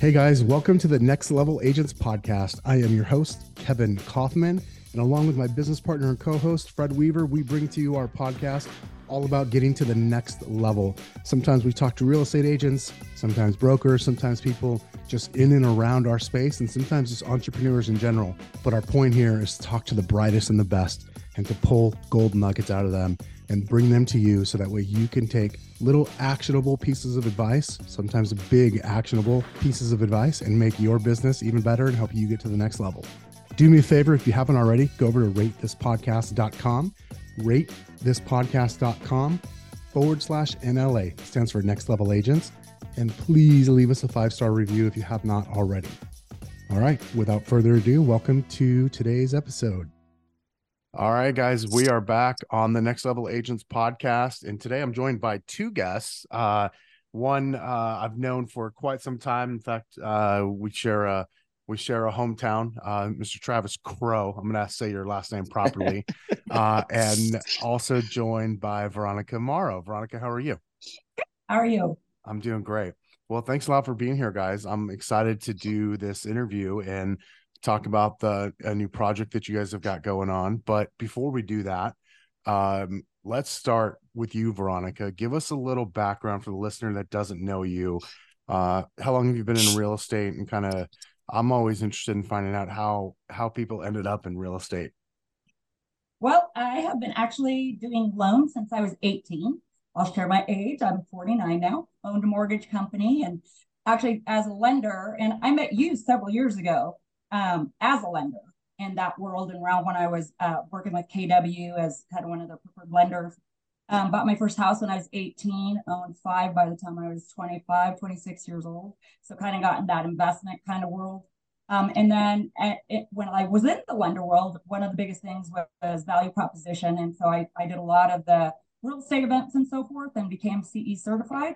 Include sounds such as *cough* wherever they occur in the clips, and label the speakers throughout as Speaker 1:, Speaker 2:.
Speaker 1: Hey guys, welcome to the Next Level Agents podcast. I am your host, Kevin Kaufman, and along with my business partner and co host, Fred Weaver, we bring to you our podcast all about getting to the next level. Sometimes we talk to real estate agents, sometimes brokers, sometimes people just in and around our space, and sometimes just entrepreneurs in general. But our point here is to talk to the brightest and the best and to pull gold nuggets out of them and bring them to you so that way you can take little actionable pieces of advice, sometimes big actionable pieces of advice, and make your business even better and help you get to the next level. Do me a favor if you haven't already, go over to ratethispodcast.com, ratethispodcast.com forward slash NLA, stands for Next Level Agents. And please leave us a five star review if you have not already. All right, without further ado, welcome to today's episode. All right, guys, we are back on the Next Level Agents podcast, and today I'm joined by two guests. Uh, one uh, I've known for quite some time. In fact, uh, we share a we share a hometown. Uh, Mr. Travis Crow. I'm gonna say your last name properly, *laughs* uh, and also joined by Veronica Morrow. Veronica, how are you?
Speaker 2: How are you?
Speaker 1: I'm doing great. Well, thanks a lot for being here, guys. I'm excited to do this interview and talk about the a new project that you guys have got going on. But before we do that, um, let's start with you, Veronica. Give us a little background for the listener that doesn't know you. Uh, how long have you been in real estate? And kind of, I'm always interested in finding out how how people ended up in real estate.
Speaker 2: Well, I have been actually doing loans since I was 18. I'll share my age. I'm 49 now. Owned a mortgage company and actually as a lender. And I met you several years ago um, as a lender in that world and around when I was uh, working with KW as of one of their preferred lenders. Um, bought my first house when I was 18, owned five by the time I was 25, 26 years old. So kind of got in that investment kind of world. Um, and then at, it, when I was in the lender world, one of the biggest things was, was value proposition. And so I, I did a lot of the real estate events and so forth and became CE certified.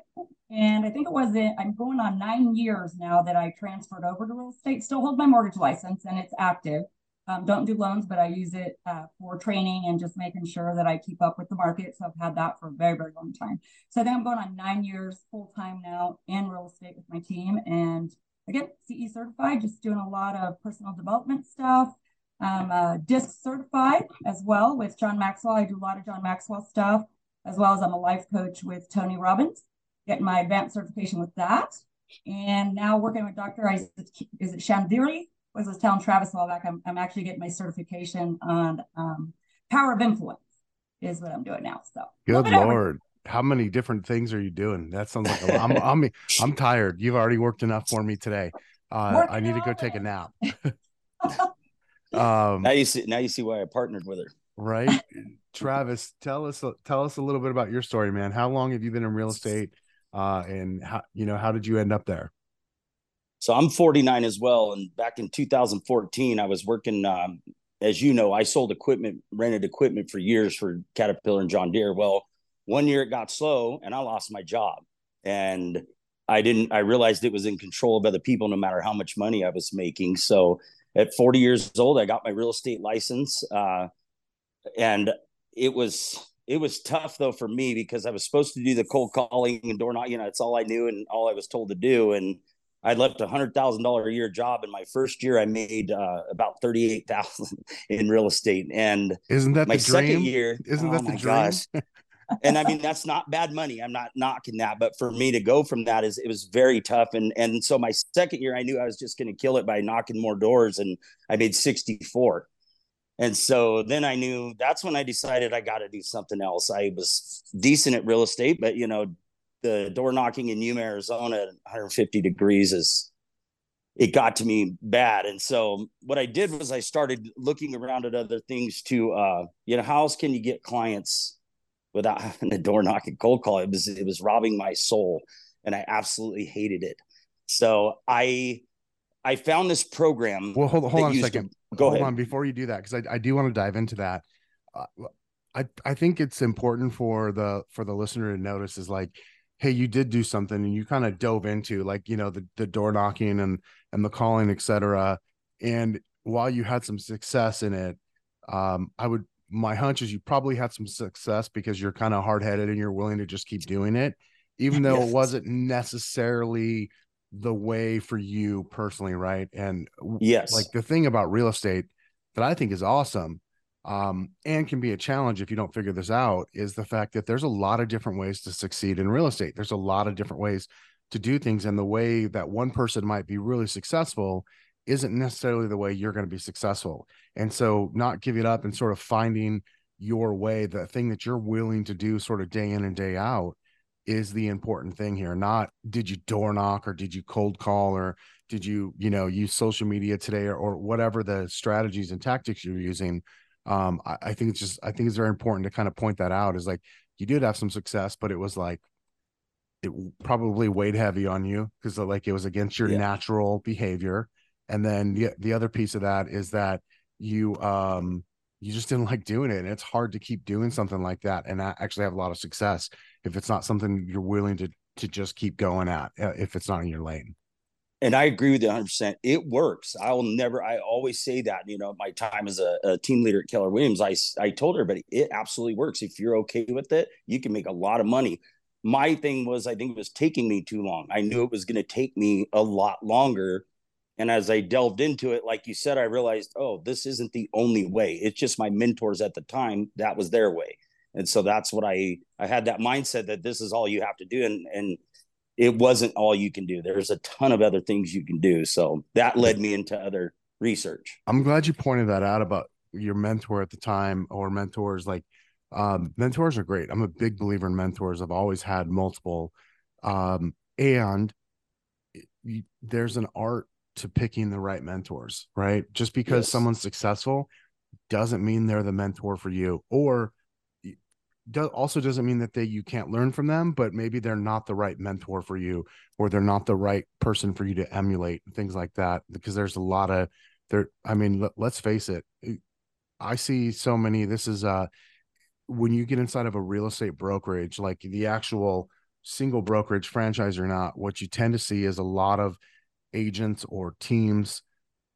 Speaker 2: And I think it was it, I'm going on nine years now that I transferred over to real estate. Still hold my mortgage license and it's active. Um, don't do loans, but I use it uh, for training and just making sure that I keep up with the market. So I've had that for a very, very long time. So I think I'm going on nine years full time now in real estate with my team. And again, CE certified, just doing a lot of personal development stuff, I'm uh, DISC certified as well with John Maxwell. I do a lot of John Maxwell stuff, as well as I'm a life coach with Tony Robbins, getting my advanced certification with that. And now working with Dr. Isaac, is it Shamdiri? Was was telling Travis a while back, I'm, I'm actually getting my certification on um, power of influence is what I'm doing now. So
Speaker 1: good Lord. How many different things are you doing? That sounds like a, I'm, I'm, I'm tired. You've already worked enough for me today. Uh, I need to go take a nap. *laughs* *laughs*
Speaker 3: Um, now you see, now you see why I partnered with her.
Speaker 1: Right, *laughs* Travis, tell us tell us a little bit about your story, man. How long have you been in real estate, uh, and how you know how did you end up there?
Speaker 3: So I'm 49 as well, and back in 2014, I was working. Um, as you know, I sold equipment, rented equipment for years for Caterpillar and John Deere. Well, one year it got slow, and I lost my job, and I didn't. I realized it was in control of other people, no matter how much money I was making. So at 40 years old, I got my real estate license. Uh, and it was it was tough though for me because I was supposed to do the cold calling and door knocking. You know, it's all I knew and all I was told to do. And I left a hundred thousand dollar a year job. In my first year, I made uh, about thirty eight thousand *laughs* in real estate. And
Speaker 1: isn't that
Speaker 3: my
Speaker 1: second
Speaker 3: year?
Speaker 1: Isn't oh that the dream? *laughs*
Speaker 3: and I mean that's not bad money. I'm not knocking that, but for me to go from that is it was very tough. And and so my second year, I knew I was just going to kill it by knocking more doors, and I made 64. And so then I knew that's when I decided I got to do something else. I was decent at real estate, but you know, the door knocking in Yuma, Arizona, 150 degrees is it got to me bad. And so what I did was I started looking around at other things to, uh, you know, how else can you get clients without *laughs* having a door knocking cold call. It was it was robbing my soul, and I absolutely hated it. So I I found this program.
Speaker 1: Well, hold, hold on a second.
Speaker 3: To, go
Speaker 1: hold
Speaker 3: ahead.
Speaker 1: on before you do that because I, I do want to dive into that. Uh, I I think it's important for the for the listener to notice is like, hey, you did do something and you kind of dove into like you know the the door knocking and and the calling, etc. And while you had some success in it, um, I would my hunch is you probably had some success because you're kind of hard headed and you're willing to just keep doing it, even though yes. it wasn't necessarily the way for you personally, right? And
Speaker 3: yes,
Speaker 1: like the thing about real estate that I think is awesome um, and can be a challenge if you don't figure this out is the fact that there's a lot of different ways to succeed in real estate. There's a lot of different ways to do things, and the way that one person might be really successful isn't necessarily the way you're going to be successful. And so, not giving up and sort of finding your way, the thing that you're willing to do, sort of day in and day out, is the important thing here. Not did you door knock or did you cold call or did you, you know, use social media today or, or whatever the strategies and tactics you're using um I, I, think it's just i think it's very important to kind of point that out is like you did have some success but it was like it probably weighed heavy on you because like it was against your yeah. natural behavior and then the, the other piece of that is that you um you just didn't like doing it and it's hard to keep doing something like that and I actually have a lot of success if it's not something you're willing to to just keep going at uh, if it's not in your lane
Speaker 3: and I agree with you 100%. It works. I will never, I always say that, you know, my time as a, a, team leader at Keller Williams, I, I told everybody it absolutely works. If you're okay with it, you can make a lot of money. My thing was, I think it was taking me too long. I knew it was going to take me a lot longer. And as I delved into it, like you said, I realized, oh, this isn't the only way. It's just my mentors at the time, that was their way. And so that's what I, I had that mindset that this is all you have to do. And, and, it wasn't all you can do. There's a ton of other things you can do. So that led me into other research.
Speaker 1: I'm glad you pointed that out about your mentor at the time or mentors. Like um, mentors are great. I'm a big believer in mentors. I've always had multiple. Um, and there's an art to picking the right mentors, right? Just because yes. someone's successful doesn't mean they're the mentor for you or do, also doesn't mean that they you can't learn from them, but maybe they're not the right mentor for you, or they're not the right person for you to emulate, things like that. Because there's a lot of there. I mean, let, let's face it. I see so many. This is uh when you get inside of a real estate brokerage, like the actual single brokerage franchise or not, what you tend to see is a lot of agents or teams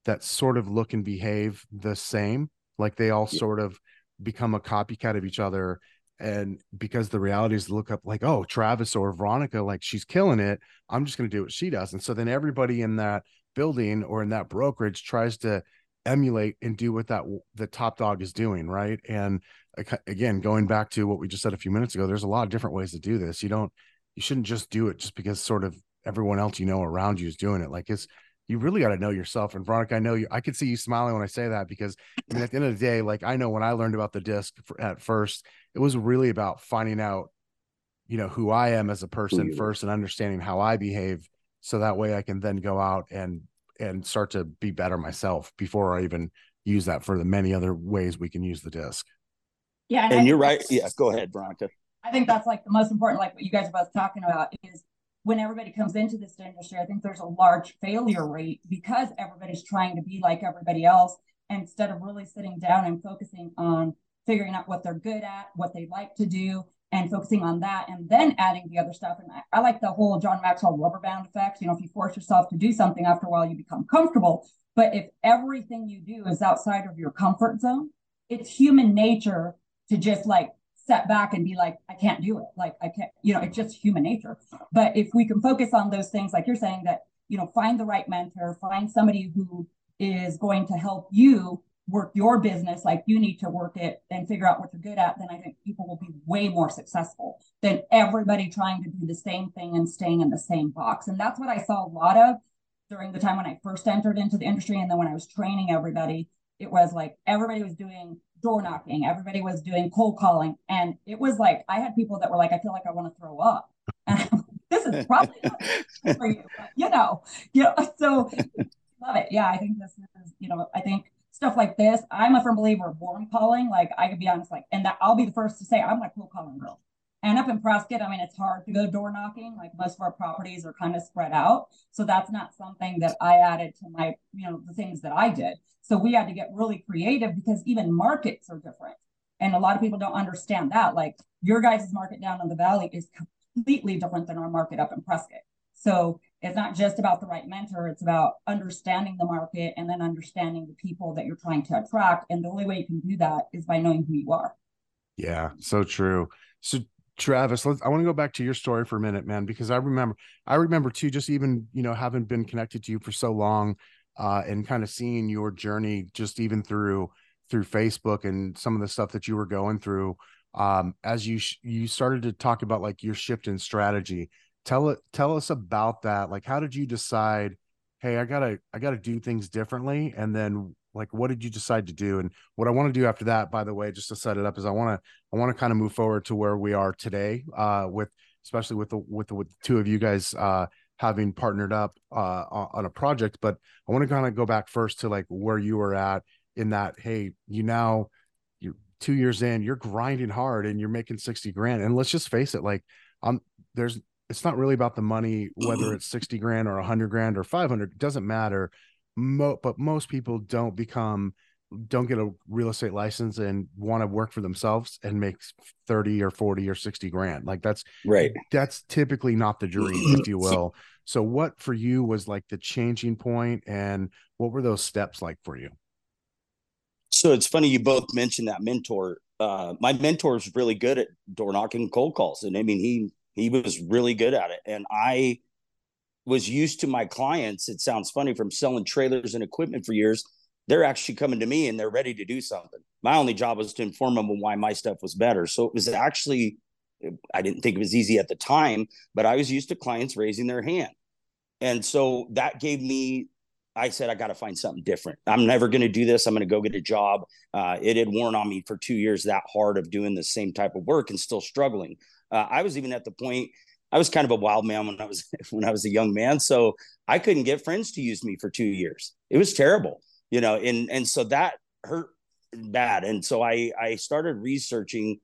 Speaker 1: that sort of look and behave the same. Like they all yeah. sort of become a copycat of each other and because the reality is look up like oh travis or veronica like she's killing it i'm just going to do what she does and so then everybody in that building or in that brokerage tries to emulate and do what that the top dog is doing right and again going back to what we just said a few minutes ago there's a lot of different ways to do this you don't you shouldn't just do it just because sort of everyone else you know around you is doing it like it's you really got to know yourself. And Veronica, I know you, I could see you smiling when I say that because I mean, at the end of the day, like I know when I learned about the disc for, at first, it was really about finding out, you know, who I am as a person first and understanding how I behave. So that way I can then go out and, and start to be better myself before I even use that for the many other ways we can use the disc.
Speaker 2: Yeah.
Speaker 3: And, and you're right. Yeah. Go ahead, Veronica.
Speaker 2: I think that's like the most important, like what you guys are both talking about is when everybody comes into this industry, I think there's a large failure rate because everybody's trying to be like everybody else instead of really sitting down and focusing on figuring out what they're good at, what they like to do, and focusing on that, and then adding the other stuff. And I, I like the whole John Maxwell rubber band effect. You know, if you force yourself to do something, after a while you become comfortable. But if everything you do is outside of your comfort zone, it's human nature to just like step back and be like, I can't do it. Like I can't, you know, it's just human nature. But if we can focus on those things, like you're saying, that, you know, find the right mentor, find somebody who is going to help you work your business like you need to work it and figure out what you're good at, then I think people will be way more successful than everybody trying to do the same thing and staying in the same box. And that's what I saw a lot of during the time when I first entered into the industry. And then when I was training everybody, it was like everybody was doing door knocking, everybody was doing cold calling. And it was like, I had people that were like, I feel like I want to throw up. *laughs* This is probably for you, but, you know, you know, *laughs* so love it. Yeah, I think this is, you know, I think stuff like this, I'm a firm believer of warm calling. Like I could be honest, like, and that I'll be the first to say I'm like cold calling girl. And up in Prescott, I mean, it's hard to go door knocking. Like most of our properties are kind of spread out. So that's not something that I added to my, you know, the things that I did. So we had to get really creative because even markets are different. And a lot of people don't understand that. Like your guys' market down in the valley is completely different than our market up in Prescott. So it's not just about the right mentor, it's about understanding the market and then understanding the people that you're trying to attract. And the only way you can do that is by knowing who you are.
Speaker 1: Yeah, so true. So Travis, I want to go back to your story for a minute, man, because I remember, I remember too, just even, you know, having been connected to you for so long, uh, and kind of seeing your journey, just even through, through Facebook and some of the stuff that you were going through, um, as you, sh- you started to talk about like your shift in strategy. Tell it, tell us about that. Like, how did you decide, Hey, I gotta, I gotta do things differently. And then like what did you decide to do? And what i want to do after that by the way just to set it up is i want to i want to kind of move forward to where we are today uh with especially with the with the, with the two of you guys uh having partnered up uh on a project. But i want to kind of go back first to like where you were at in that hey you now you're two years in you're grinding hard and you're making 60 grand. And let's just face it like i'm there's it's not really about the money whether it's 60 grand or 100 grand or 500 it doesn't matter Mo- but most people don't become don't get a real estate license and want to work for themselves and make 30 or 40 or 60 grand. Like that's
Speaker 3: right.
Speaker 1: that's typically not the dream *clears throat* if you will. So what for you was like the changing point and what were those steps like for you?
Speaker 3: So it's funny you both mentioned that mentor. Uh my mentor is really good at door knocking cold calls and i mean he he was really good at it. And i was used to my clients. It sounds funny from selling trailers and equipment for years. They're actually coming to me and they're ready to do something. My only job was to inform them why my stuff was better. So it was actually, I didn't think it was easy at the time, but I was used to clients raising their hand. And so that gave me, I said, I got to find something different. I'm never going to do this. I'm going to go get a job. Uh, it had worn on me for two years that hard of doing the same type of work and still struggling. Uh, I was even at the point I was kind of a wild man when I was *laughs* when I was a young man, so I couldn't get friends to use me for two years. It was terrible, you know, and and so that hurt bad. And so I I started researching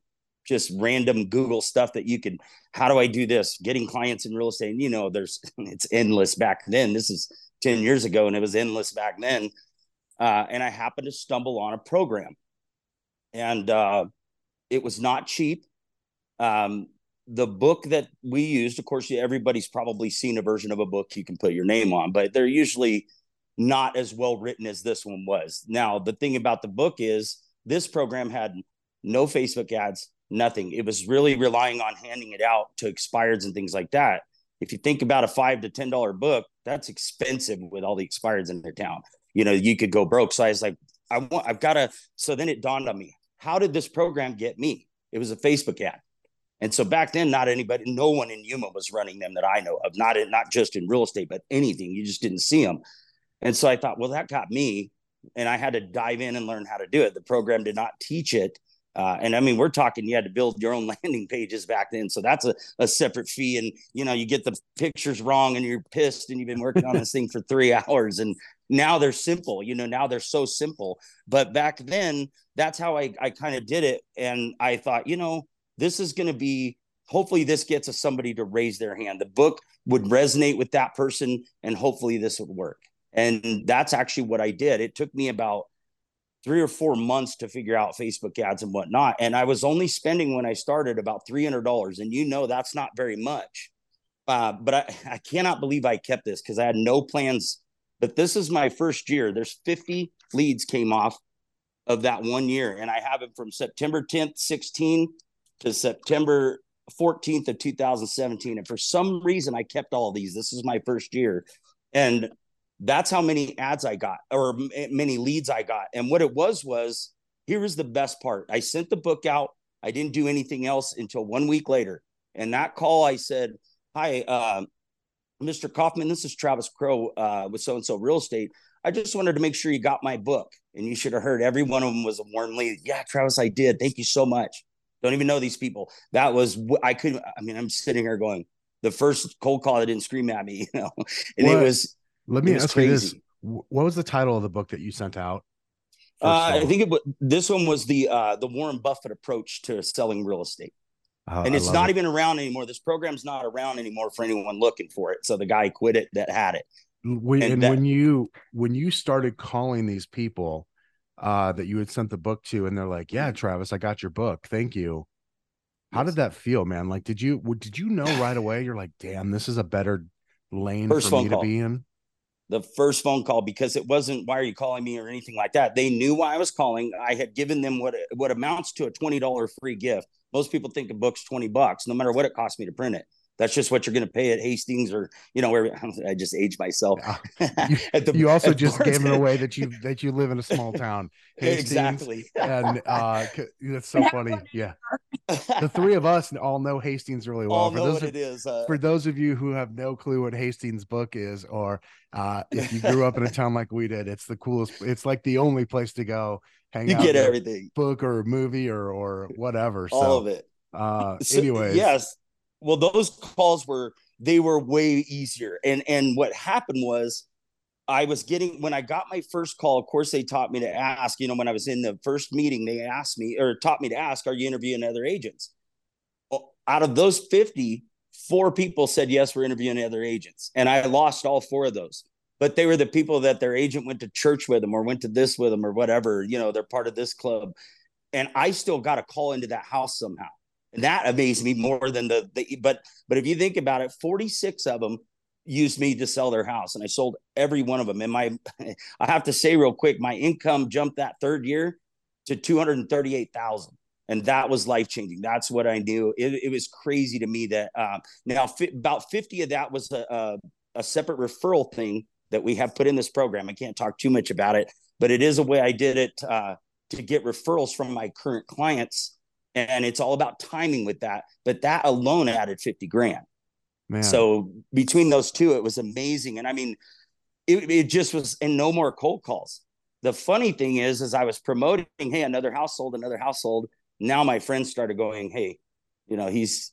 Speaker 3: just random Google stuff that you could. How do I do this? Getting clients in real estate. And, you know, there's *laughs* it's endless back then. This is ten years ago, and it was endless back then. Uh, and I happened to stumble on a program, and uh, it was not cheap. Um, the book that we used, of course, everybody's probably seen a version of a book you can put your name on, but they're usually not as well written as this one was. Now, the thing about the book is this program had no Facebook ads, nothing. It was really relying on handing it out to expireds and things like that. If you think about a five to ten dollar book, that's expensive with all the expireds in their town. You know, you could go broke. So I was like, I want, I've got to. So then it dawned on me, how did this program get me? It was a Facebook ad. And so back then, not anybody, no one in Yuma was running them that I know of. Not not just in real estate, but anything. You just didn't see them. And so I thought, well, that got me, and I had to dive in and learn how to do it. The program did not teach it. Uh, and I mean, we're talking you had to build your own *laughs* landing pages back then. So that's a, a separate fee. And, you know, you get the pictures wrong and you're pissed and you've been working on this thing for three *laughs* hours. And now they're simple, you know, now they're so simple. But back then, that's how I, I kind of did it. And I thought, you know, this is going to be hopefully this gets us somebody to raise their hand. The book would resonate with that person, and hopefully this would work. And that's actually what I did. It took me about three or four months to figure out Facebook ads and whatnot. And I was only spending when I started about $300. And you know, that's not very much. Uh, but I, I cannot believe I kept this because I had no plans. But this is my first year. There's 50 leads came off of that one year. And I have it from September 10th, 16 to September 14th of 2017. And for some reason, I kept all these. This is my first year. And that's how many ads I got or many leads I got. And what it was was here was the best part I sent the book out. I didn't do anything else until one week later. And that call, I said, Hi, uh, Mr. Kaufman, this is Travis Crow uh, with so and so real estate. I just wanted to make sure you got my book. And you should have heard every one of them was a warm lead. Yeah, Travis, I did. Thank you so much. Don't even know these people. That was I could. I mean, I'm sitting here going, the first cold call that didn't scream at me, *laughs* you know, and what? it was.
Speaker 1: Let me ask crazy. you this: What was the title of the book that you sent out?
Speaker 3: Uh, I think it, was, this one was the uh, the Warren Buffett approach to selling real estate. Oh, and it's not it. even around anymore. This program's not around anymore for anyone looking for it. So the guy quit it that had it.
Speaker 1: When, and, and that, when you when you started calling these people, uh, that you had sent the book to, and they're like, "Yeah, Travis, I got your book. Thank you." How did that feel, man? Like, did you did you know *sighs* right away? You're like, "Damn, this is a better lane First for me call. to be in."
Speaker 3: the first phone call because it wasn't why are you calling me or anything like that. They knew why I was calling. I had given them what what amounts to a twenty dollar free gift. Most people think a book's twenty bucks, no matter what it costs me to print it. That's just what you're going to pay at Hastings or you know where *laughs* I just aged myself.
Speaker 1: Yeah. *laughs* You, the, you, also just gave it away that *laughs* you that you live in a small town.
Speaker 3: Hastings, exactly.
Speaker 1: and uh, that's so funny. Yeah. The three of us all know Hastings really well.
Speaker 3: All
Speaker 1: for
Speaker 3: know
Speaker 1: those
Speaker 3: what
Speaker 1: of,
Speaker 3: it is. Uh,
Speaker 1: for those of you who have no clue what Hastings book is, or uh, if you grew up in a town like we did, it's the coolest. It's like the only place to go hang
Speaker 3: you
Speaker 1: out.
Speaker 3: get everything,
Speaker 1: book or movie or or whatever.
Speaker 3: All
Speaker 1: so,
Speaker 3: of it.
Speaker 1: Uh, so, anyways,
Speaker 3: yes. Well, those calls were they were way easier, and and what happened was. I was getting when I got my first call. Of course, they taught me to ask. You know, when I was in the first meeting, they asked me or taught me to ask, "Are you interviewing other agents?" well, out of those 50, four people said, yes, we're interviewing other agents. And I lost all four of those. But they were the people that their agent went to church with them or went to this with them or whatever. You know, they're part of this club. And I still got a call into that house somehow. That amazed me more than the, the but but if you think about it, 46 of them used me to sell their house and I sold every one of them. And my *laughs* I have to say real quick, my income jumped that third year to 238,000 and that was life changing. That's what I knew. It, it was crazy to me that uh, now about 50 of that was a, a, a, separate referral thing that we have put in this program. I can't talk too much about it, but it is a way I did it uh, to get referrals from my current clients. And it's all about timing with that. But that alone added 50 grand. Man. So between those two, it was amazing. And I mean, it, it just was, and no more cold calls. The funny thing is, as I was promoting, hey, another household, another household, now my friends started going, hey, you know, he's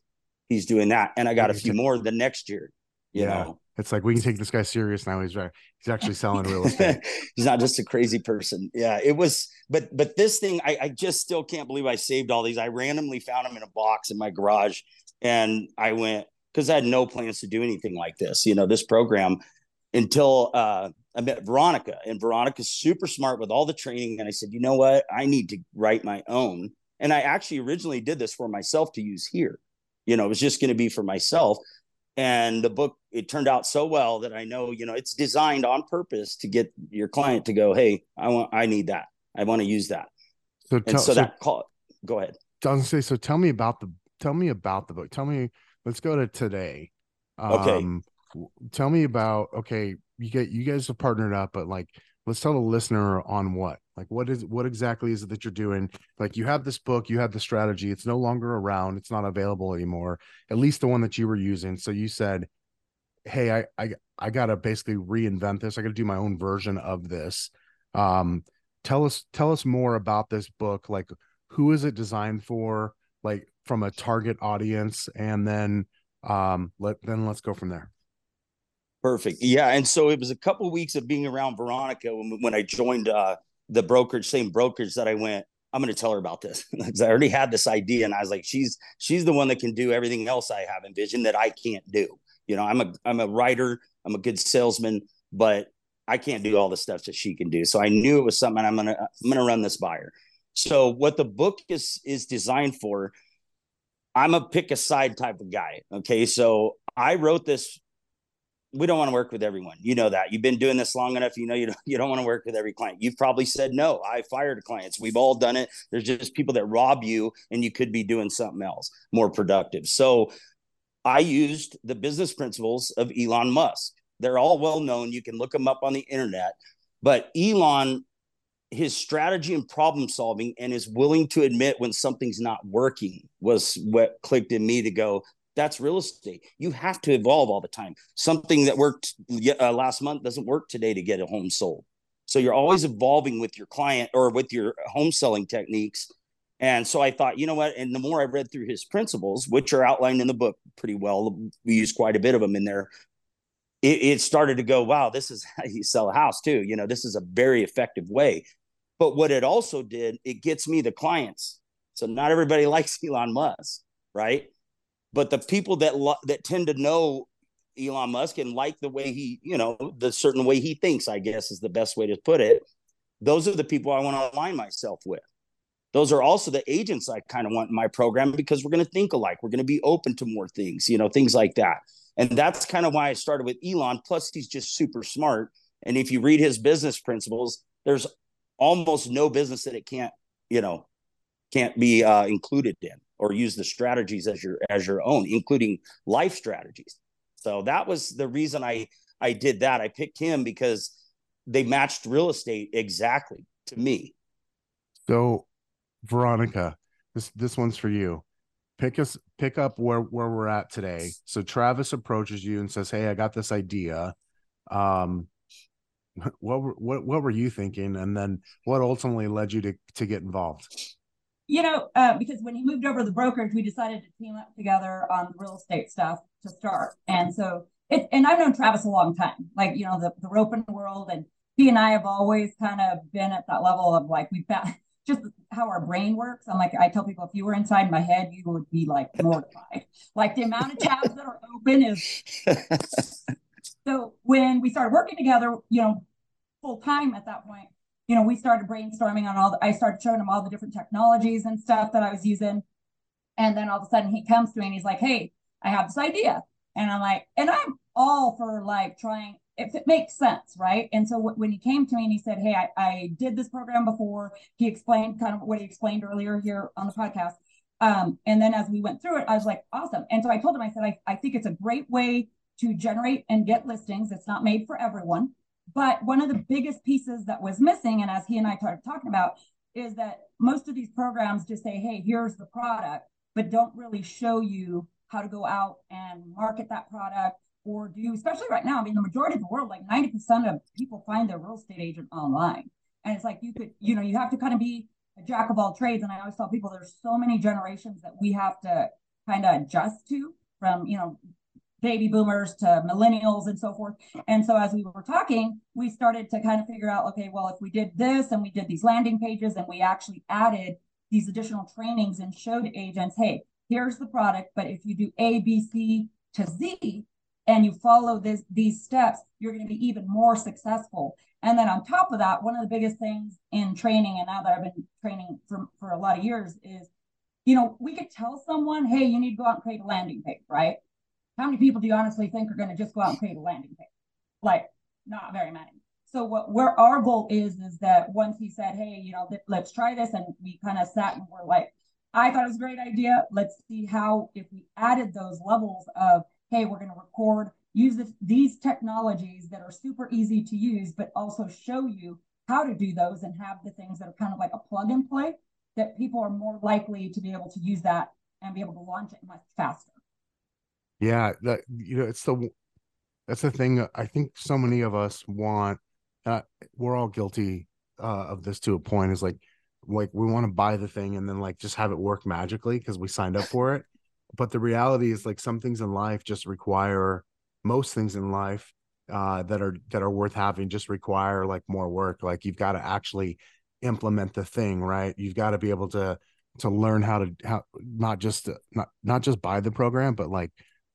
Speaker 3: he's doing that, and I got a few more the next year. You yeah. know,
Speaker 1: it's like we can take this guy serious now. He's right. He's actually selling real *laughs* estate.
Speaker 3: he's not just a crazy person. Yeah, it was. But but this thing, I, I just still can't believe I saved all these. I randomly found them in a box in my garage, and I went because I had no plans to do anything like this. You know, this program until uh, I met Veronica, and Veronica's super smart with all the training. And I said, you know what? I need to write my own and I actually originally did this for myself to use here. You know, it was just going to be for myself. And the book, it turned out so well that I know, you know, it's designed on purpose to get your client to go, Hey, I want, I need that. I want to use that. So, tell, so, so that call, go ahead.
Speaker 1: I was say, so tell me about the, tell me about the book. Tell me, let's go to today.
Speaker 3: Um, okay.
Speaker 1: Tell me about, okay, you get, you guys have partnered up, but like, let's tell the listener on what like what is what exactly is it that you're doing? Like you have this book you have the strategy it's no longer around it's not available anymore at least the one that you were using. So you said hey i i, I gotta basically reinvent this i gotta do my own version of this. Um tell us tell us more about this book like who is it designed for like from a target audience and then um let then let's go from there
Speaker 3: Perfect. Yeah. And so it was a couple weeks of being around Veronica when, when I joined uh, the brokerage, same brokerage that I went, I'm going to tell her about this *laughs* because I already had this idea. And I was like, she's, she's the one that can do everything else I have envisioned that I can't do. You know, I'm a, I'm a writer, I'm a good salesman, but I can't do all the stuff that she can do. So I knew it was something I'm going to, I'm to run this by her. So what the book is, is designed for, I'm a pick a side type of guy. Okay. So I wrote this we don't want to work with everyone. You know that. You've been doing this long enough. You know you don't, *laughs* you don't want to work with every client. You've probably said no. I fired clients. We've all done it. There's just people that rob you, and you could be doing something else more productive. So, I used the business principles of Elon Musk. They're all well known. You can look them up on the internet. But Elon, his strategy and problem solving, and is willing to admit when something's not working was what clicked in me to go that's real estate. You have to evolve all the time. Something that worked uh, last month doesn't work today to get a home sold. So you're always evolving with your client or with your home selling techniques. And so I thought, you know what? And the more I read through his principles, which are outlined in the book pretty well, we use quite a bit of them in there. It, it started to go, wow, this is how you sell a house too. You know, this is a very effective way. But what it also did, it gets me the clients. So not everybody *laughs* likes Elon Musk, right? But the people that lo- that tend to know Elon Musk and like the way he, you know, the certain way he thinks, I guess is the best way to put it. Those are the people I want to align myself with. Those are also the agents I kind of want in my program because we're going to think alike. We're going to be open to more things, you know, things like that. And that's kind of why I started with Elon. Plus, he's just super smart. And if you read his business principles, there's almost no business that it can't, you know, can't be uh, included in or use the strategies as your as your own, including life strategies. So that was the reason I I did that. I picked him because they matched real estate exactly to me.
Speaker 1: So, Veronica, this this one's for you. Pick us pick up where where we're at today. So Travis approaches you and says, "Hey, I got this idea. Um, *laughs* what what what were you thinking, and then what ultimately led you to to get involved?"
Speaker 2: You know, uh, because when he moved over the brokerage, we decided to team up together on the real estate stuff to start, and so it. And I've known Travis a long time, like you know the rope in the roping world, and he and I have always kind of been at that level of like we found *laughs* just how our brain works. I'm like, I tell people if you were inside my head, you would be like mortified. like the amount of tabs that are open is. *laughs* so when we started working together, you know, full time at that point, you know, we started brainstorming on all the, I started showing him all the different technologies and stuff that I was using. And then all of a sudden he comes to me and he's like, Hey, I have this idea. And I'm like, and I'm all for like trying if it makes sense, right? And so w- when he came to me and he said, Hey, I, I did this program before, he explained kind of what he explained earlier here on the podcast. Um, and then as we went through it, I was like, awesome. And so I told him, I said, I, I think it's a great way to generate and get listings. It's not made for everyone. But one of the biggest pieces that was missing, and as he and I started talking about, is that most of these programs just say, hey, here's the product, but don't really show you how to go out and market that product or do, especially right now. I mean, the majority of the world, like 90% of people find their real estate agent online. And it's like you could, you know, you have to kind of be a jack of all trades. And I always tell people there's so many generations that we have to kind of adjust to from, you know, baby boomers to millennials and so forth. And so as we were talking, we started to kind of figure out, okay, well, if we did this and we did these landing pages and we actually added these additional trainings and showed agents, hey, here's the product, but if you do A, B, C to Z, and you follow this, these steps, you're going to be even more successful. And then on top of that, one of the biggest things in training, and now that I've been training for, for a lot of years, is you know, we could tell someone, hey, you need to go out and create a landing page, right? How many people do you honestly think are going to just go out and create a landing page? Like, not very many. So what where our goal is is that once he said, hey, you know, th- let's try this, and we kind of sat and we're like, I thought it was a great idea. Let's see how if we added those levels of hey, we're going to record, use this, these technologies that are super easy to use, but also show you how to do those and have the things that are kind of like a plug and play that people are more likely to be able to use that and be able to launch it much faster.
Speaker 1: Yeah, that you know, it's the that's the thing. I think so many of us want. Uh, we're all guilty uh, of this to a point. Is like, like we want to buy the thing and then like just have it work magically because we signed up for it but the reality is like some things in life just require most things in life uh, that are that are worth having just require like more work like you've got to actually implement the thing right you've got to be able to to learn how to how not just not not just buy the program but like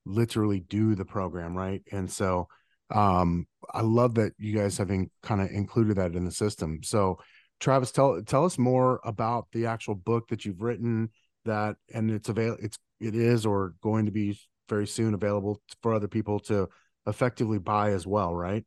Speaker 1: literally do the program right? And so um i love that you guys have kind of included that in the system. So travis tell tell us more about the actual book that you've written that and it's available it's it is or going to be very soon available for other people to effectively buy as well right?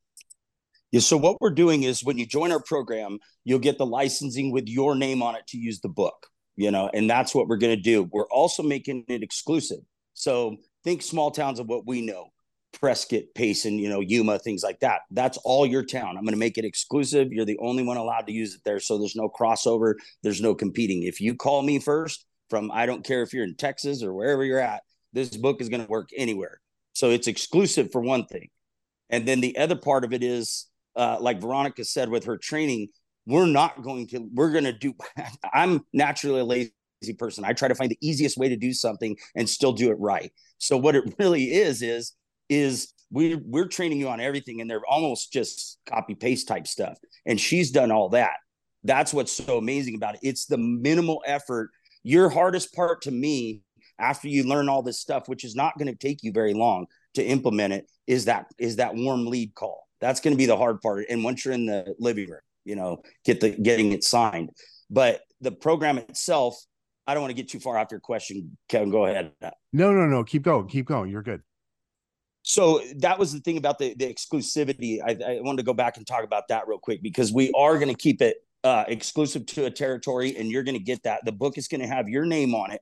Speaker 3: Yeah so what we're doing is when you join our program you'll get the licensing with your name on it to use the book you know and that's what we're going to do. We're also making it exclusive. So think small towns of what we know Prescott, Payson, you know, Yuma, things like that. That's all your town. I'm going to make it exclusive. You're the only one allowed to use it there. So there's no crossover. There's no competing. If you call me first, from I don't care if you're in Texas or wherever you're at, this book is going to work anywhere. So it's exclusive for one thing. And then the other part of it is, uh, like Veronica said with her training, we're not going to, we're going to do, *laughs* I'm naturally a lazy person. I try to find the easiest way to do something and still do it right. So what it *laughs* really is, is, is we we're training you on everything and they're almost just copy paste type stuff. And she's done all that. That's what's so amazing about it. It's the minimal effort your hardest part to me after you learn all this stuff which is not going to take you very long to implement it is that is that warm lead call that's going to be the hard part and once you're in the living room you know get the getting it signed but the program itself i don't want to get too far off your question kevin go ahead
Speaker 1: no no no keep going keep going you're good
Speaker 3: So that was the thing about the, the exclusivity. I, I wanted to go back and talk about that real quick because we are going to keep it uh, exclusive to a territory, and you're going to get that. The book is going to have your name on it.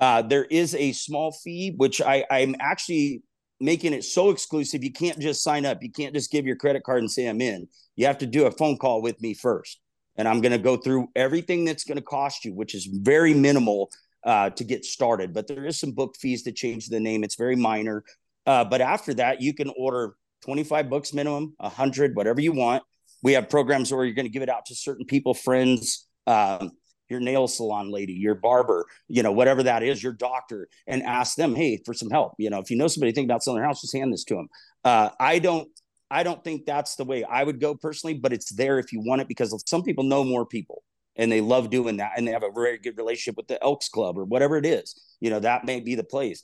Speaker 3: Uh, there is a small fee, which I, I'm actually making it so exclusive. You can't just sign up. You can't just give your credit card and say I'm in. You have to do a phone call with me first, and I'm going to go through everything that's going to cost you, which is very minimal uh, to get started. But there is some book fees to change the name. It's very minor. Uh, but after that, you can order 25 books minimum, 100, whatever you want. We have programs where you're going to give it out to certain people, friends, um, your nail salon lady, your barber, you know, whatever that is, your doctor, and ask them, hey, for some help. You know, if you know somebody thinking about selling their house, just hand this to them. Uh, I don't, I don't think that's the way I would go personally, but it's there if you want it because some people know more people and they love doing that and they have a very good relationship with the Elks Club or whatever it is. You know, that may be the place.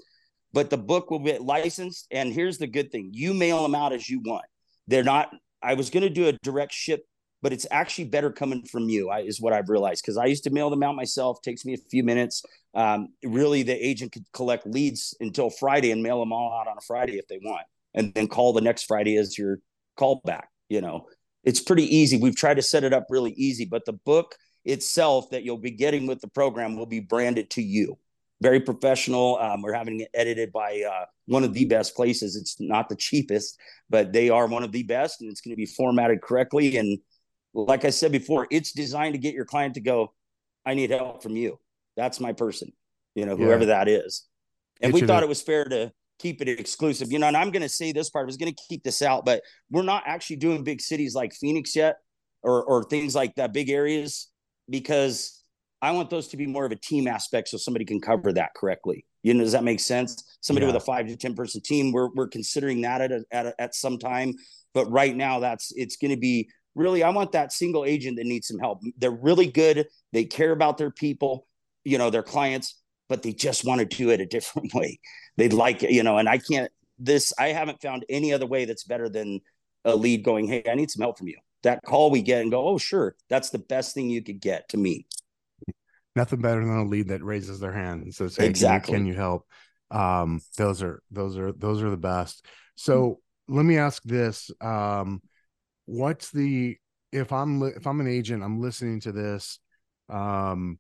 Speaker 3: But the book will get licensed. And here's the good thing you mail them out as you want. They're not, I was going to do a direct ship but it's actually better coming from you is what i've realized because i used to mail them out myself takes me a few minutes um, really the agent could collect leads until friday and mail them all out on a friday if they want and then call the next friday as your call back you know it's pretty easy we've tried to set it up really easy but the book itself that you'll be getting with the program will be branded to you very professional um, we're having it edited by uh, one of the best places it's not the cheapest but they are one of the best and it's going to be formatted correctly and like I said before, it's designed to get your client to go, I need help from you. That's my person, you know, whoever yeah. that is. And we thought it was fair to keep it exclusive, you know, and I'm going to say this part, I was going to keep this out, but we're not actually doing big cities like Phoenix yet or, or things like that, big areas, because I want those to be more of a team aspect so somebody can cover that correctly. You know, does that make sense? Somebody yeah. with a five to 10 person team, we're, we're considering that at, a, at, a, at some time. But right now, that's it's going to be really i want that single agent that needs some help they're really good they care about their people you know their clients but they just want to do it a different *laughs* way. They'd like you know and i can't this i haven't found any other way that's better than a lead going hey i need some help from you. That call we get and go oh sure that's the best thing you could get to me.
Speaker 1: Nothing better than a lead that raises their hand and says hey exactly. can, you, can you help? Um those are those are those are the best. So mm-hmm. let me ask this um what's the if i'm if i'm an agent i'm listening to this um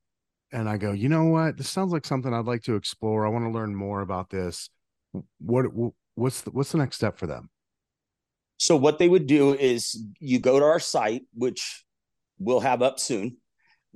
Speaker 1: and i go you know what? This sounds like something i'd like to explore. I want to learn more about this. What what's the, what's the next step for them?
Speaker 3: So what they would do is you go to our site which we'll have up soon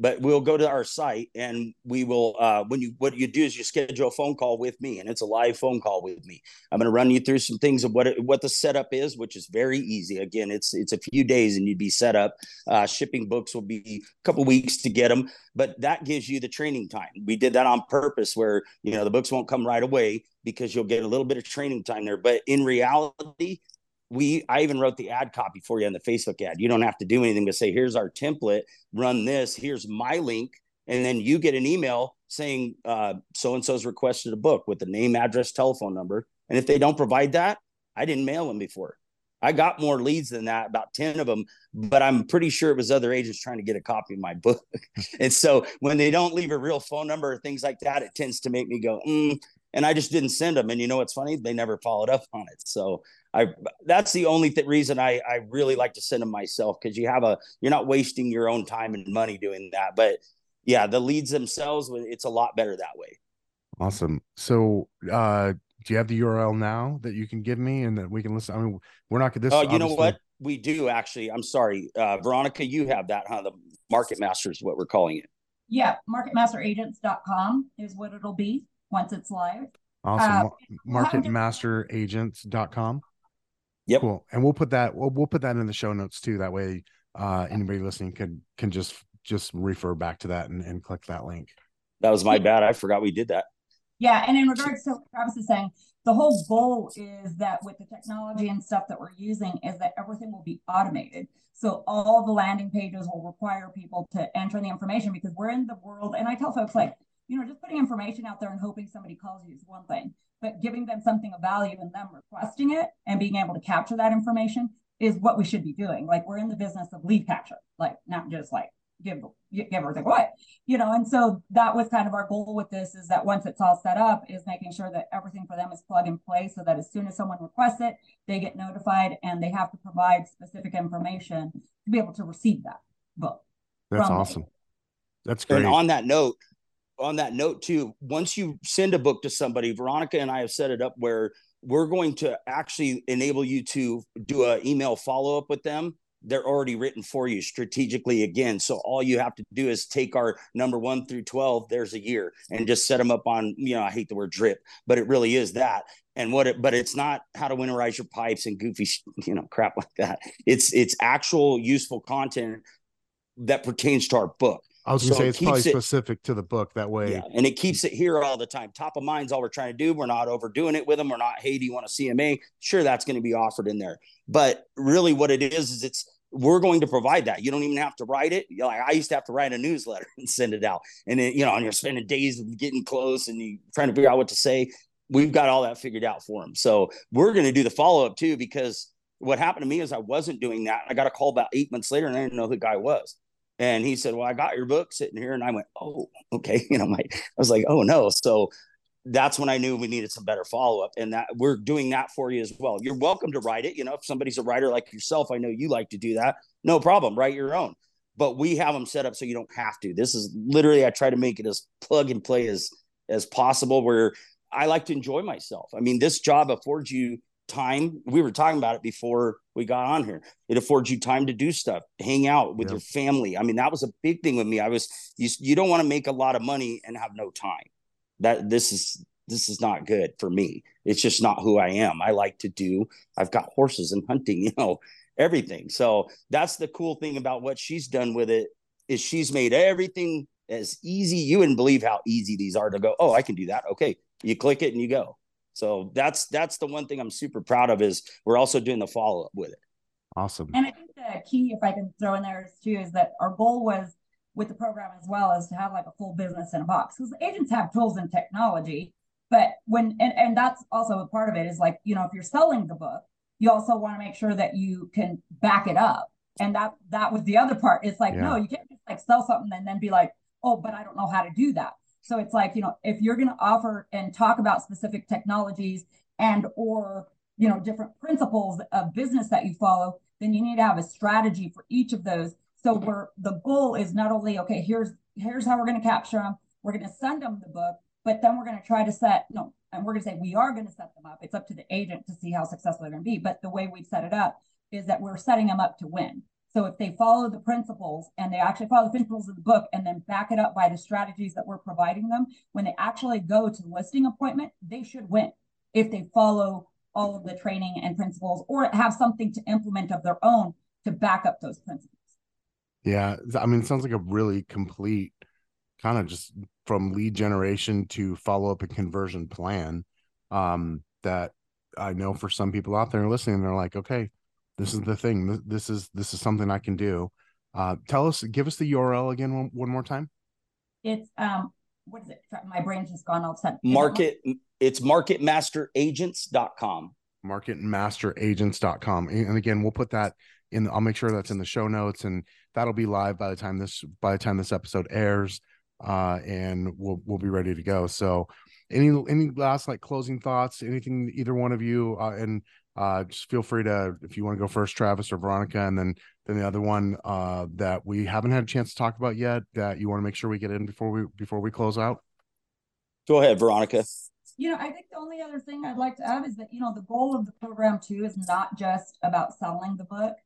Speaker 3: but we'll go to our site and we will uh, when you what you do is you schedule a phone call with me and it's a live phone call with me. I'm going to run you through some things of what it, what the setup is which is very easy. Again it's it's a few days and you'd be set up. Uh, shipping books will be a couple weeks to get them but that gives you the training time. We did that on purpose where you know the books won't come right away because you'll get a little bit of training time there but in reality we I even wrote the ad copy for you on the Facebook ad. You don't have to do anything but say, here's our template, run this, here's my link, and then you get an email saying so and so's requested a book with the name, address, telephone number. And if they don't provide that, I didn't mail them before. I got more leads than that, about 10 of them, but I'm pretty sure it was other agents trying to get a copy of my book. *laughs* and so when they don't leave a real phone number or things like that, it tends to make me go, mm, and I just didn't send them. And you know what's funny? They never followed up on it. So I that's the only th- reason I I really like to send them myself because you have a you're not wasting your own time and money doing that. But yeah, the leads themselves it's a lot better that way.
Speaker 1: Awesome. So uh do you have the URL now that you can give me and that we can listen? I mean, we're not this.
Speaker 3: Oh, you know what? We do actually. I'm sorry, uh, Veronica, you have that, huh? The Market Masters, what we're calling it.
Speaker 2: Yeah, marketmasteragents.com is what it'll be once it's live.
Speaker 1: Awesome. Uh, Marketmasteragents.com.
Speaker 3: Yep.
Speaker 1: Cool. And we'll put that we'll, we'll put that in the show notes too. That way uh anybody listening can can just just refer back to that and, and click that link.
Speaker 3: That was my bad. I forgot we did that.
Speaker 2: Yeah. And in regards to what Travis is saying, the whole goal is that with the technology and stuff that we're using is that everything will be automated. So all the landing pages will require people to enter the information because we're in the world. And I tell folks like, you know, just putting information out there and hoping somebody calls you is one thing, but giving them something of value and them requesting it and being able to capture that information is what we should be doing. Like we're in the business of lead capture, like not just like give give everything away, you know. And so that was kind of our goal with this is that once it's all set up, is making sure that everything for them is plug and play, so that as soon as someone requests it, they get notified, and they have to provide specific information to be able to receive that book.
Speaker 1: That's awesome. That's great.
Speaker 3: And on that note, on that note too, once you send a book to somebody, Veronica and I have set it up where we're going to actually enable you to do an email follow up with them they're already written for you strategically again. So all you have to do is take our number one through 12, there's a year, and just set them up on, you know, I hate the word drip, but it really is that. And what it, but it's not how to winterize your pipes and goofy, you know, crap like that. It's, it's actual useful content that pertains to our book.
Speaker 1: I was gonna so say it's probably it, specific to the book that way. Yeah,
Speaker 3: and it keeps it here all the time. Top of mind's all we're trying to do. We're not overdoing it with them. We're not, hey, do you want to see a CMA? Sure, that's going to be offered in there. But really, what it is is it's we're going to provide that. You don't even have to write it. You know, like I used to have to write a newsletter *laughs* and send it out, and then you know, and you're spending days getting close and you trying to figure out what to say. We've got all that figured out for them. So we're going to do the follow up too because what happened to me is I wasn't doing that. I got a call about eight months later, and I didn't know who the guy was. And he said, "Well, I got your book sitting here," and I went, "Oh, okay." You know, my I was like, "Oh no!" So that's when I knew we needed some better follow up, and that we're doing that for you as well. You're welcome to write it. You know, if somebody's a writer like yourself, I know you like to do that. No problem, write your own. But we have them set up so you don't have to. This is literally I try to make it as plug and play as as possible. Where I like to enjoy myself. I mean, this job affords you time. We were talking about it before we got on here. It affords you time to do stuff, hang out with your family. I mean, that was a big thing with me. I was you, you don't want to make a lot of money and have no time. That this is this is not good for me. It's just not who I am. I like to do. I've got horses and hunting, *laughs* you know, everything. So that's the cool thing about what she's done with it is she's made everything as easy. You wouldn't believe how easy these are to go. Oh, I can do that. Okay, you click it and you go. So that's that's the one thing I'm super proud of is we're also doing the follow up with it.
Speaker 1: Awesome.
Speaker 2: And I think the key, if I can throw in there too, is that our goal was with the program as well is to have like a full business in a box because agents have tools and technology. But when and, and that's also a part of it is like, you know, if you're selling the book, you also want to make sure that you can back it up. And that that was the other part. It's like, yeah. no, you can't just like sell something and then be like, oh, but I don't know how to do that. So it's like, you know, if you're going to offer and talk about specific technologies and or, you know, different principles of business that you follow, then you need to have a strategy for each of those. So mm-hmm. we're the goal is not only okay, here's here's how we're going to capture them. We're going to send them the book, but then we're going to try to set no, and we're going to say we are going to set them up. It's up to the agent to see how successful they're going to be. But the way we've set it up is that we're setting them up to win. So if they follow the principles and they actually follow the principles of the book and then back it up by the strategies that we're providing them, when they actually go to the listing appointment, they should win if they follow all of the training and principles or have something to implement of their own to back up those principles.
Speaker 1: Yeah, I mean, it sounds like a really complete kind of just from lead generation to follow up and conversion plan. Um, that I know for some people out there listening, they're like, okay, this is the thing. This is this is something I can do. Uh, tell us, give us the URL again one, one more time.
Speaker 2: It's um, what is it? My brain's just gone all of a sudden.
Speaker 3: Market. It's marketmasteragents.com.
Speaker 1: Marketmasteragents.com. And again, we'll put that in. I'll make sure that's in the show notes, and that'll be live by the time this by the time this episode airs. Uh, and we'll we'll be ready to go. So, any any last like closing thoughts? Anything either one of you? Uh, and uh, just feel free to if you want to go first, Travis or Veronica, and then then the other one uh, that we haven't had a chance to talk about yet that you want to make sure we get in before we before we close out.
Speaker 3: Go ahead, Veronica.
Speaker 2: You know, I think the only other thing I'd like to add is that you know the goal of the program too is not just about selling the book.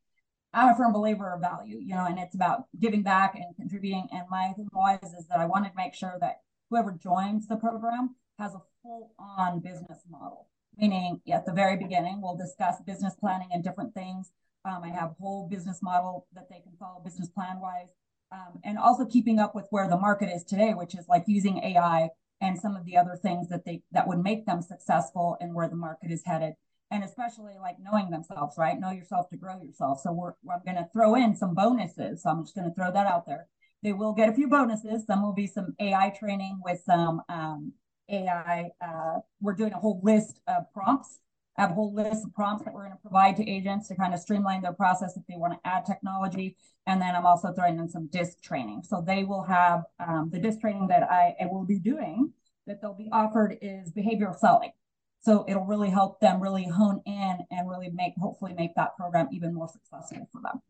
Speaker 2: I'm a firm believer of value, you know, and it's about giving back and contributing. And my thing was is that I wanted to make sure that whoever joins the program has a full on business model meaning at the very beginning, we'll discuss business planning and different things. Um, I have whole business model that they can follow business plan wise. Um, and also keeping up with where the market is today, which is like using AI and some of the other things that they that would make them successful and where the market is headed. And especially like knowing themselves, right? Know yourself to grow yourself. So we're I'm gonna throw in some bonuses. So I'm just gonna throw that out there. They will get a few bonuses. Some will be some AI training with some um, AI. Uh, we're doing a whole list of prompts I have a whole list of prompts that we're going to provide to agents to kind of streamline their process if they want to add technology. And then I'm also throwing in some disc training. So they will have um, the disc training that I, I will be doing that they'll be offered is behavioral selling. So it'll really help them really hone in and really make, hopefully make that program even more successful for them.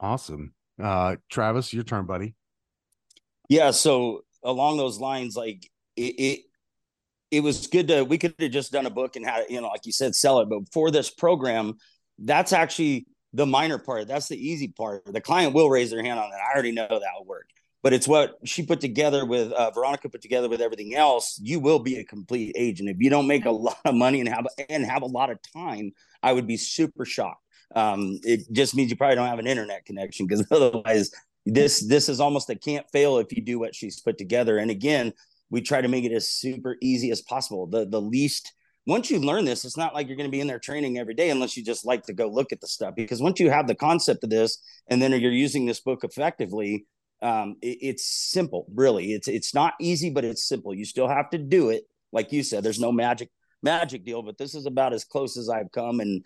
Speaker 1: Awesome. Uh, Travis, your turn, buddy.
Speaker 3: Yeah. So along those lines, like it, it, it was good to, we could have just done a book and had, you know, like you said, sell it. But for this program, that's actually the minor part. That's the easy part. The client will raise their hand on that. I already know that will work but it's what she put together with uh, Veronica put together with everything else. You will be a complete agent if you don't make a lot of money and have and have a lot of time. I would be super shocked. Um, it just means you probably don't have an internet connection because *laughs* otherwise, this this is almost a can't fail if you do what she's put together. And again, we try to make it as super easy as possible. The the least once you learn this, it's not like you're going to be in there training every day unless you just like to go look at the stuff. Because once you have the concept of this and then you're using this book effectively, um, it, it's simple, really. It's it's not easy, but it's simple. You still have to do it, like you said. There's no magic magic deal, but this is about as close as I've come. And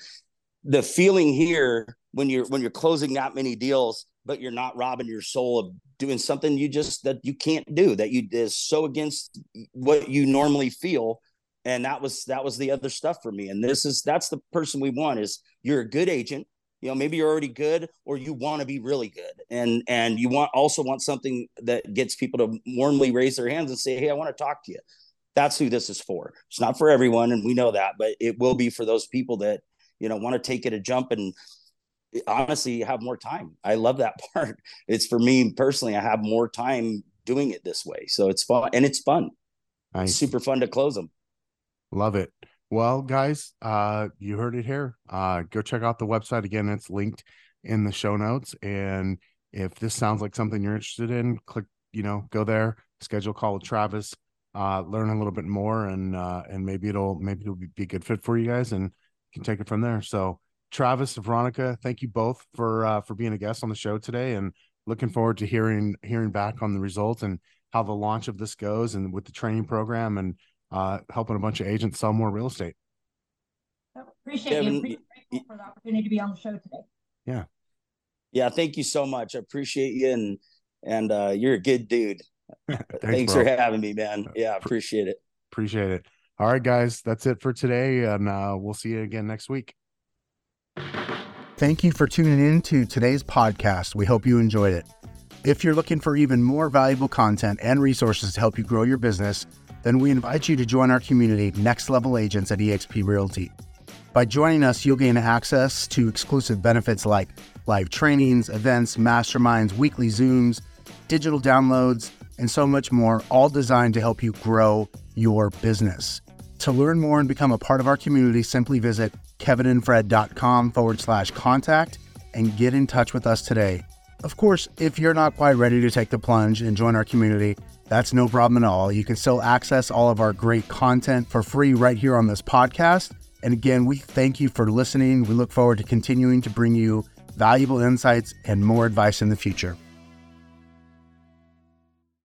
Speaker 3: the feeling here when you're when you're closing that many deals, but you're not robbing your soul of doing something you just that you can't do that you is so against what you normally feel. And that was that was the other stuff for me. And this is that's the person we want is you're a good agent. You know maybe you're already good or you want to be really good. And and you want also want something that gets people to warmly raise their hands and say hey i want to talk to you. That's who this is for. It's not for everyone and we know that but it will be for those people that you know want to take it a jump and honestly have more time i love that *laughs* part it's for me personally i have more time doing it this way so it's fun and it's fun nice. it's super fun to close them
Speaker 1: love it well, guys, uh, you heard it here. Uh, go check out the website again. It's linked in the show notes. And if this sounds like something you're interested in, click, you know, go there, schedule a call with Travis, uh, learn a little bit more, and uh, and maybe it'll maybe it'll be a good fit for you guys, and you can take it from there. So, Travis, Veronica, thank you both for uh, for being a guest on the show today, and looking forward to hearing hearing back on the results and how the launch of this goes, and with the training program and uh, helping a bunch of agents sell more real estate.
Speaker 2: Appreciate Kevin, you. Appreciate for the opportunity to be on the show today.
Speaker 1: Yeah.
Speaker 3: Yeah. Thank you so much. I appreciate you and and uh, you're a good dude. *laughs* Thanks, Thanks for having me, man. Yeah, appreciate it.
Speaker 1: Appreciate it. All right, guys, that's it for today, and uh, we'll see you again next week. Thank you for tuning in to today's podcast. We hope you enjoyed it. If you're looking for even more valuable content and resources to help you grow your business, then we invite you to join our community, Next Level Agents at eXp Realty. By joining us, you'll gain access to exclusive benefits like live trainings, events, masterminds, weekly Zooms, digital downloads, and so much more, all designed to help you grow your business. To learn more and become a part of our community, simply visit kevinandfred.com forward slash contact and get in touch with us today. Of course, if you're not quite ready to take the plunge and join our community, that's no problem at all. You can still access all of our great content for free right here on this podcast. And again, we thank you for listening. We look forward to continuing to bring you valuable insights and more advice in the future.